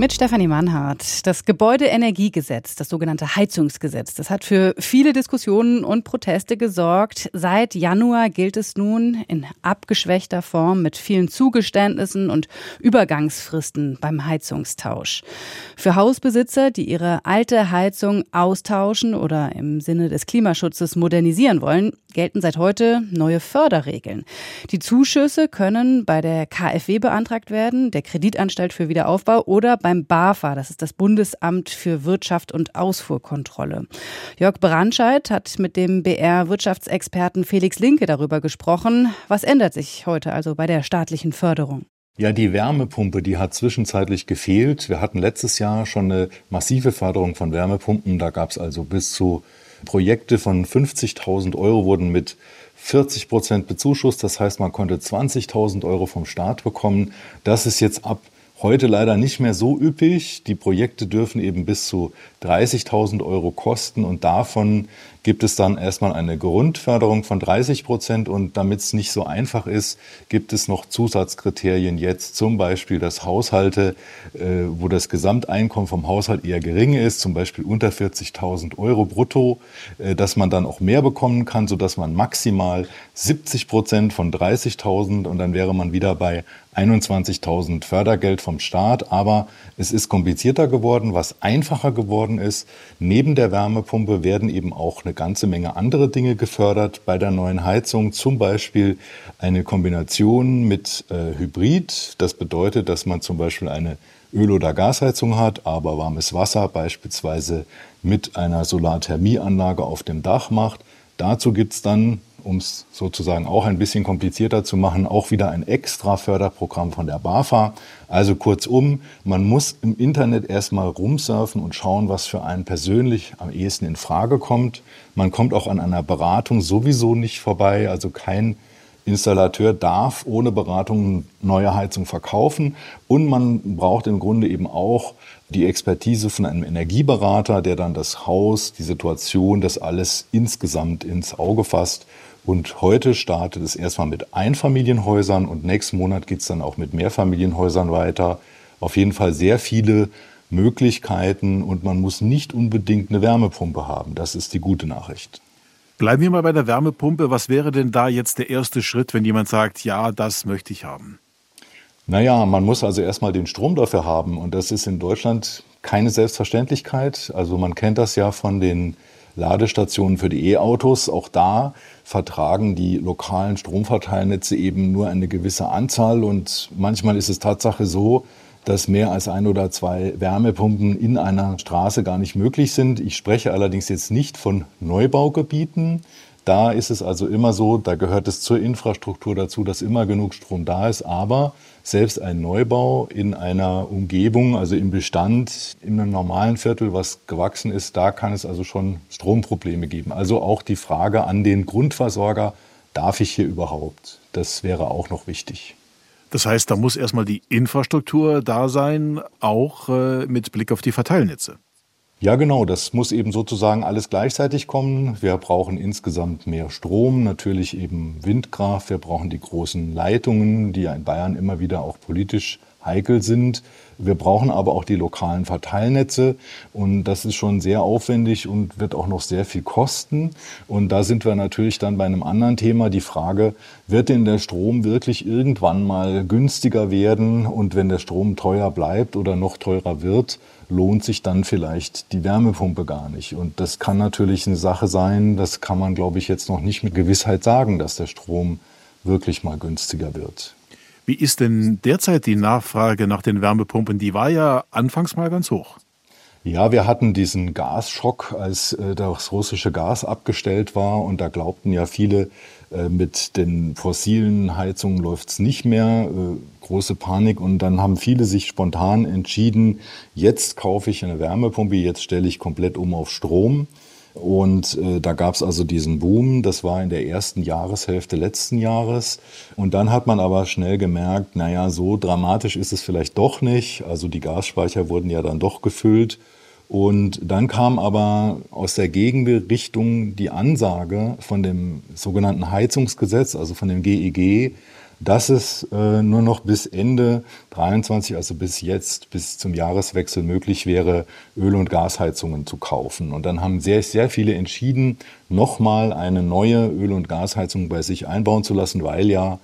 mit Stefanie Mannhardt. Das Gebäudeenergiegesetz, das sogenannte Heizungsgesetz, das hat für viele Diskussionen und Proteste gesorgt. Seit Januar gilt es nun in abgeschwächter Form mit vielen Zugeständnissen und Übergangsfristen beim Heizungstausch. Für Hausbesitzer, die ihre alte Heizung austauschen oder im Sinne des Klimaschutzes modernisieren wollen, gelten seit heute neue Förderregeln. Die Zuschüsse können bei der KfW beantragt werden, der Kreditanstalt für Wiederaufbau oder bei beim BAFA, das ist das Bundesamt für Wirtschaft und Ausfuhrkontrolle. Jörg Brandscheid hat mit dem BR-Wirtschaftsexperten Felix Linke darüber gesprochen. Was ändert sich heute also bei der staatlichen Förderung? Ja, die Wärmepumpe, die hat zwischenzeitlich gefehlt. Wir hatten letztes Jahr schon eine massive Förderung von Wärmepumpen. Da gab es also bis zu Projekte von 50.000 Euro wurden mit 40 Prozent bezuschusst. Das heißt, man konnte 20.000 Euro vom Staat bekommen. Das ist jetzt ab Heute leider nicht mehr so üppig. Die Projekte dürfen eben bis zu 30.000 Euro kosten und davon gibt es dann erstmal eine Grundförderung von 30 Prozent und damit es nicht so einfach ist, gibt es noch Zusatzkriterien jetzt, zum Beispiel, dass Haushalte, äh, wo das Gesamteinkommen vom Haushalt eher gering ist, zum Beispiel unter 40.000 Euro brutto, äh, dass man dann auch mehr bekommen kann, sodass man maximal 70 Prozent von 30.000 und dann wäre man wieder bei 21.000 Fördergeld vom Staat. Aber es ist komplizierter geworden. Was einfacher geworden ist, neben der Wärmepumpe werden eben auch eine ganze Menge andere Dinge gefördert bei der neuen Heizung. Zum Beispiel eine Kombination mit äh, Hybrid. Das bedeutet, dass man zum Beispiel eine Öl- oder Gasheizung hat, aber warmes Wasser beispielsweise mit einer Solarthermieanlage auf dem Dach macht. Dazu gibt es dann um es sozusagen auch ein bisschen komplizierter zu machen, auch wieder ein extra Förderprogramm von der BAFA. Also kurzum, man muss im Internet erstmal rumsurfen und schauen, was für einen persönlich am ehesten in Frage kommt. Man kommt auch an einer Beratung sowieso nicht vorbei, also kein Installateur darf ohne Beratung neue Heizung verkaufen und man braucht im Grunde eben auch die Expertise von einem Energieberater, der dann das Haus, die Situation, das alles insgesamt ins Auge fasst und heute startet es erstmal mit Einfamilienhäusern und nächsten Monat geht es dann auch mit Mehrfamilienhäusern weiter. Auf jeden Fall sehr viele Möglichkeiten und man muss nicht unbedingt eine Wärmepumpe haben. Das ist die gute Nachricht. Bleiben wir mal bei der Wärmepumpe. Was wäre denn da jetzt der erste Schritt, wenn jemand sagt, ja, das möchte ich haben? Naja, man muss also erstmal den Strom dafür haben und das ist in Deutschland keine Selbstverständlichkeit. Also man kennt das ja von den Ladestationen für die E-Autos. Auch da vertragen die lokalen Stromverteilnetze eben nur eine gewisse Anzahl und manchmal ist es Tatsache so, dass mehr als ein oder zwei Wärmepumpen in einer Straße gar nicht möglich sind. Ich spreche allerdings jetzt nicht von Neubaugebieten. Da ist es also immer so, da gehört es zur Infrastruktur dazu, dass immer genug Strom da ist. Aber selbst ein Neubau in einer Umgebung, also im Bestand, in einem normalen Viertel, was gewachsen ist, da kann es also schon Stromprobleme geben. Also auch die Frage an den Grundversorger, darf ich hier überhaupt? Das wäre auch noch wichtig. Das heißt, da muss erstmal die Infrastruktur da sein, auch äh, mit Blick auf die Verteilnetze. Ja, genau. Das muss eben sozusagen alles gleichzeitig kommen. Wir brauchen insgesamt mehr Strom, natürlich eben Windkraft. Wir brauchen die großen Leitungen, die ja in Bayern immer wieder auch politisch heikel sind. Wir brauchen aber auch die lokalen Verteilnetze und das ist schon sehr aufwendig und wird auch noch sehr viel kosten. Und da sind wir natürlich dann bei einem anderen Thema, die Frage, wird denn der Strom wirklich irgendwann mal günstiger werden? Und wenn der Strom teuer bleibt oder noch teurer wird, lohnt sich dann vielleicht die Wärmepumpe gar nicht. Und das kann natürlich eine Sache sein, das kann man, glaube ich, jetzt noch nicht mit Gewissheit sagen, dass der Strom wirklich mal günstiger wird. Wie ist denn derzeit die Nachfrage nach den Wärmepumpen? Die war ja anfangs mal ganz hoch. Ja, wir hatten diesen Gasschock, als äh, das russische Gas abgestellt war. Und da glaubten ja viele, äh, mit den fossilen Heizungen läuft es nicht mehr. Äh, große Panik. Und dann haben viele sich spontan entschieden, jetzt kaufe ich eine Wärmepumpe, jetzt stelle ich komplett um auf Strom. Und äh, da gab es also diesen Boom, das war in der ersten Jahreshälfte letzten Jahres. Und dann hat man aber schnell gemerkt, naja, so dramatisch ist es vielleicht doch nicht. Also die Gasspeicher wurden ja dann doch gefüllt. Und dann kam aber aus der Gegenrichtung die Ansage von dem sogenannten Heizungsgesetz, also von dem GEG, dass es äh, nur noch bis Ende 23, also bis jetzt, bis zum Jahreswechsel möglich wäre, Öl- und Gasheizungen zu kaufen. Und dann haben sehr, sehr viele entschieden, nochmal eine neue Öl- und Gasheizung bei sich einbauen zu lassen, weil ja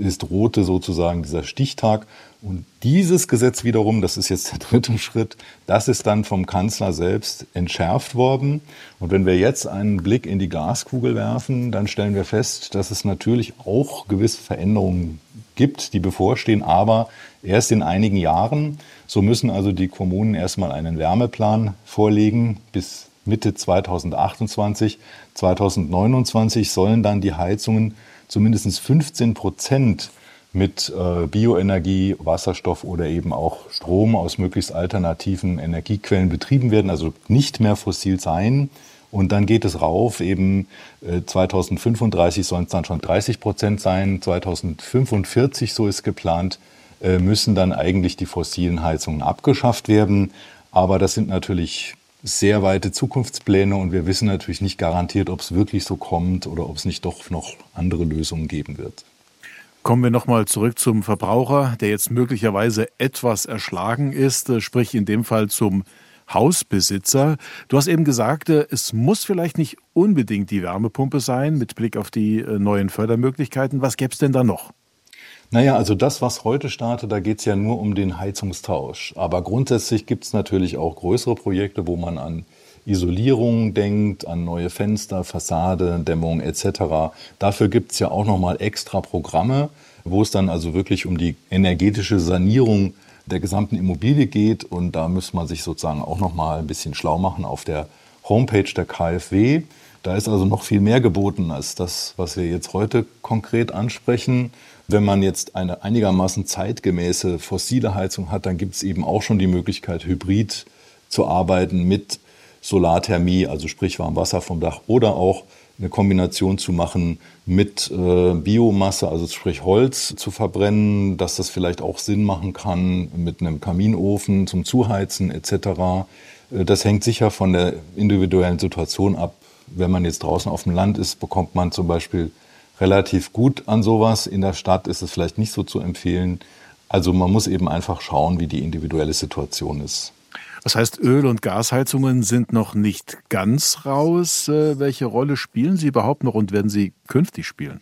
es drohte sozusagen dieser Stichtag. Und dieses Gesetz wiederum, das ist jetzt der dritte Schritt, das ist dann vom Kanzler selbst entschärft worden. Und wenn wir jetzt einen Blick in die Glaskugel werfen, dann stellen wir fest, dass es natürlich auch gewisse Veränderungen gibt, die bevorstehen, aber erst in einigen Jahren. So müssen also die Kommunen erstmal einen Wärmeplan vorlegen bis Mitte 2028. 2029 sollen dann die Heizungen zumindest 15 Prozent mit äh, Bioenergie, Wasserstoff oder eben auch Strom aus möglichst alternativen Energiequellen betrieben werden, also nicht mehr fossil sein. Und dann geht es rauf, eben äh, 2035 sollen es dann schon 30 Prozent sein, 2045, so ist geplant, äh, müssen dann eigentlich die fossilen Heizungen abgeschafft werden. Aber das sind natürlich sehr weite Zukunftspläne und wir wissen natürlich nicht garantiert, ob es wirklich so kommt oder ob es nicht doch noch andere Lösungen geben wird. Kommen wir nochmal zurück zum Verbraucher, der jetzt möglicherweise etwas erschlagen ist, äh, sprich in dem Fall zum Hausbesitzer. Du hast eben gesagt, äh, es muss vielleicht nicht unbedingt die Wärmepumpe sein mit Blick auf die äh, neuen Fördermöglichkeiten. Was gäbe es denn da noch? Naja, also das, was heute startet, da geht es ja nur um den Heizungstausch. Aber grundsätzlich gibt es natürlich auch größere Projekte, wo man an Isolierung denkt, an neue Fenster, Fassade, Dämmung etc. Dafür gibt es ja auch nochmal extra Programme, wo es dann also wirklich um die energetische Sanierung der gesamten Immobilie geht. Und da muss man sich sozusagen auch nochmal ein bisschen schlau machen auf der Homepage der KfW. Da ist also noch viel mehr geboten als das, was wir jetzt heute konkret ansprechen. Wenn man jetzt eine einigermaßen zeitgemäße fossile Heizung hat, dann gibt es eben auch schon die Möglichkeit, hybrid zu arbeiten mit Solarthermie, also sprich Warmwasser vom Dach oder auch eine Kombination zu machen mit äh, Biomasse, also sprich Holz zu verbrennen, dass das vielleicht auch Sinn machen kann mit einem Kaminofen zum Zuheizen etc. Äh, das hängt sicher von der individuellen Situation ab. Wenn man jetzt draußen auf dem Land ist, bekommt man zum Beispiel relativ gut an sowas. In der Stadt ist es vielleicht nicht so zu empfehlen. Also man muss eben einfach schauen, wie die individuelle Situation ist. Das heißt, Öl- und Gasheizungen sind noch nicht ganz raus. Äh, welche Rolle spielen sie überhaupt noch und werden sie künftig spielen?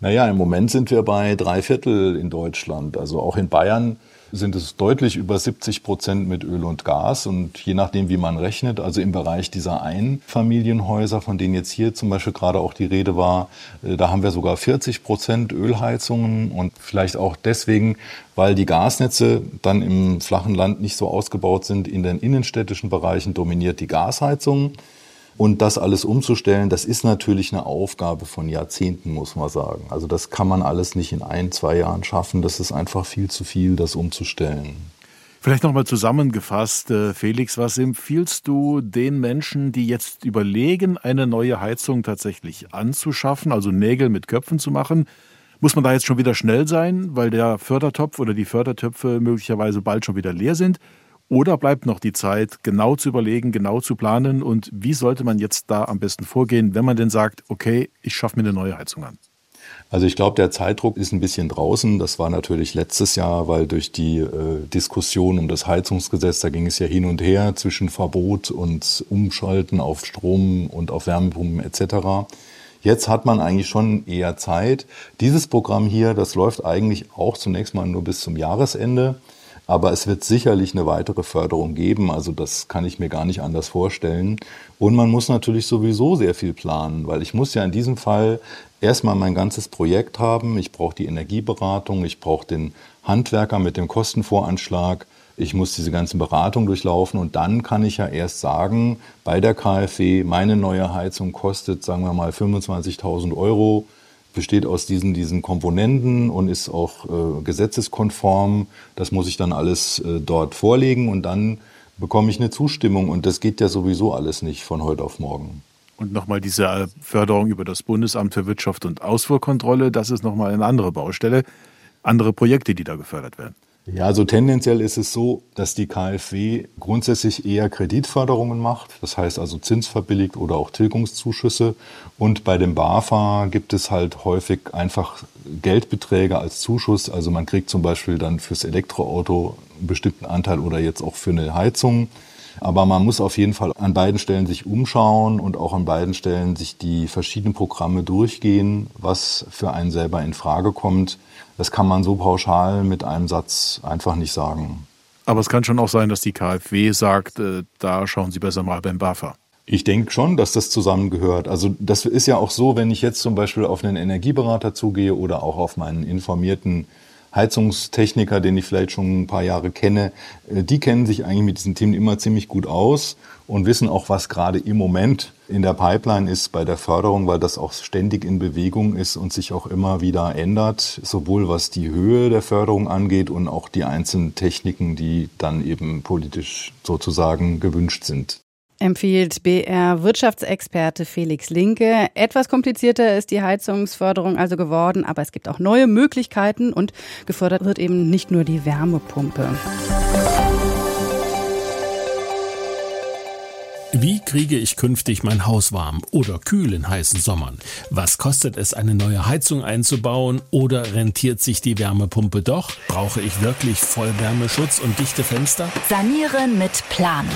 Naja, im Moment sind wir bei drei Viertel in Deutschland. Also auch in Bayern sind es deutlich über 70 Prozent mit Öl und Gas. Und je nachdem, wie man rechnet, also im Bereich dieser Einfamilienhäuser, von denen jetzt hier zum Beispiel gerade auch die Rede war, äh, da haben wir sogar 40 Prozent Ölheizungen und vielleicht auch deswegen, weil die Gasnetze dann im flachen Land nicht so ausgebaut sind. In den innenstädtischen Bereichen dominiert die Gasheizung. Und das alles umzustellen, das ist natürlich eine Aufgabe von Jahrzehnten, muss man sagen. Also das kann man alles nicht in ein, zwei Jahren schaffen. Das ist einfach viel zu viel, das umzustellen. Vielleicht nochmal zusammengefasst, äh, Felix, was empfiehlst du den Menschen, die jetzt überlegen, eine neue Heizung tatsächlich anzuschaffen, also Nägel mit Köpfen zu machen? Muss man da jetzt schon wieder schnell sein, weil der Fördertopf oder die Fördertöpfe möglicherweise bald schon wieder leer sind? Oder bleibt noch die Zeit, genau zu überlegen, genau zu planen? Und wie sollte man jetzt da am besten vorgehen, wenn man denn sagt, okay, ich schaffe mir eine neue Heizung an? Also ich glaube, der Zeitdruck ist ein bisschen draußen. Das war natürlich letztes Jahr, weil durch die äh, Diskussion um das Heizungsgesetz, da ging es ja hin und her zwischen Verbot und Umschalten auf Strom und auf Wärmepumpen etc. Jetzt hat man eigentlich schon eher Zeit. Dieses Programm hier, das läuft eigentlich auch zunächst mal nur bis zum Jahresende. Aber es wird sicherlich eine weitere Förderung geben. Also das kann ich mir gar nicht anders vorstellen. Und man muss natürlich sowieso sehr viel planen, weil ich muss ja in diesem Fall erstmal mein ganzes Projekt haben. Ich brauche die Energieberatung, ich brauche den Handwerker mit dem Kostenvoranschlag. Ich muss diese ganzen Beratungen durchlaufen und dann kann ich ja erst sagen, bei der KfW, meine neue Heizung kostet, sagen wir mal, 25.000 Euro besteht aus diesen, diesen Komponenten und ist auch äh, gesetzeskonform. Das muss ich dann alles äh, dort vorlegen und dann bekomme ich eine Zustimmung. Und das geht ja sowieso alles nicht von heute auf morgen. Und nochmal diese Förderung über das Bundesamt für Wirtschaft und Ausfuhrkontrolle, das ist nochmal eine andere Baustelle, andere Projekte, die da gefördert werden. Ja, also tendenziell ist es so, dass die KfW grundsätzlich eher Kreditförderungen macht, das heißt also zinsverbilligt oder auch Tilgungszuschüsse. Und bei dem BAFA gibt es halt häufig einfach Geldbeträge als Zuschuss. Also man kriegt zum Beispiel dann fürs Elektroauto einen bestimmten Anteil oder jetzt auch für eine Heizung. Aber man muss auf jeden Fall an beiden Stellen sich umschauen und auch an beiden Stellen sich die verschiedenen Programme durchgehen, was für einen selber in Frage kommt. Das kann man so pauschal mit einem Satz einfach nicht sagen. Aber es kann schon auch sein, dass die KfW sagt, äh, da schauen Sie besser mal beim BAFA. Ich denke schon, dass das zusammengehört. Also das ist ja auch so, wenn ich jetzt zum Beispiel auf einen Energieberater zugehe oder auch auf meinen informierten Heizungstechniker, den ich vielleicht schon ein paar Jahre kenne, äh, die kennen sich eigentlich mit diesen Themen immer ziemlich gut aus und wissen auch, was gerade im Moment in der Pipeline ist bei der Förderung, weil das auch ständig in Bewegung ist und sich auch immer wieder ändert, sowohl was die Höhe der Förderung angeht und auch die einzelnen Techniken, die dann eben politisch sozusagen gewünscht sind empfiehlt BR-Wirtschaftsexperte Felix Linke. Etwas komplizierter ist die Heizungsförderung also geworden, aber es gibt auch neue Möglichkeiten und gefördert wird eben nicht nur die Wärmepumpe. Wie kriege ich künftig mein Haus warm oder kühl in heißen Sommern? Was kostet es, eine neue Heizung einzubauen oder rentiert sich die Wärmepumpe doch? Brauche ich wirklich Vollwärmeschutz und dichte Fenster? Sanieren mit Plan.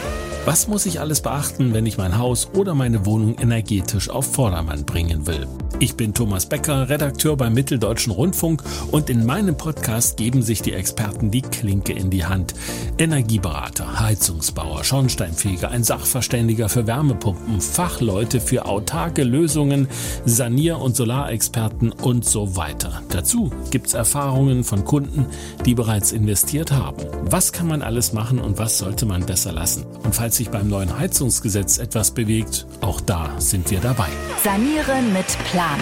Was muss ich alles beachten, wenn ich mein Haus oder meine Wohnung energetisch auf Vordermann bringen will? Ich bin Thomas Becker, Redakteur beim Mitteldeutschen Rundfunk und in meinem Podcast geben sich die Experten die Klinke in die Hand. Energieberater, Heizungsbauer, Schornsteinfeger, ein Sachverständiger für Wärmepumpen, Fachleute für autarke Lösungen, Sanier- und Solarexperten und so weiter. Dazu gibt's Erfahrungen von Kunden, die bereits investiert haben. Was kann man alles machen und was sollte man besser lassen? Und falls sich beim neuen Heizungsgesetz etwas bewegt, auch da sind wir dabei. Sanieren mit Plan.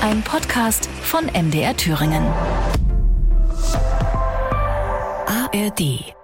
Ein Podcast von MDR Thüringen. ARD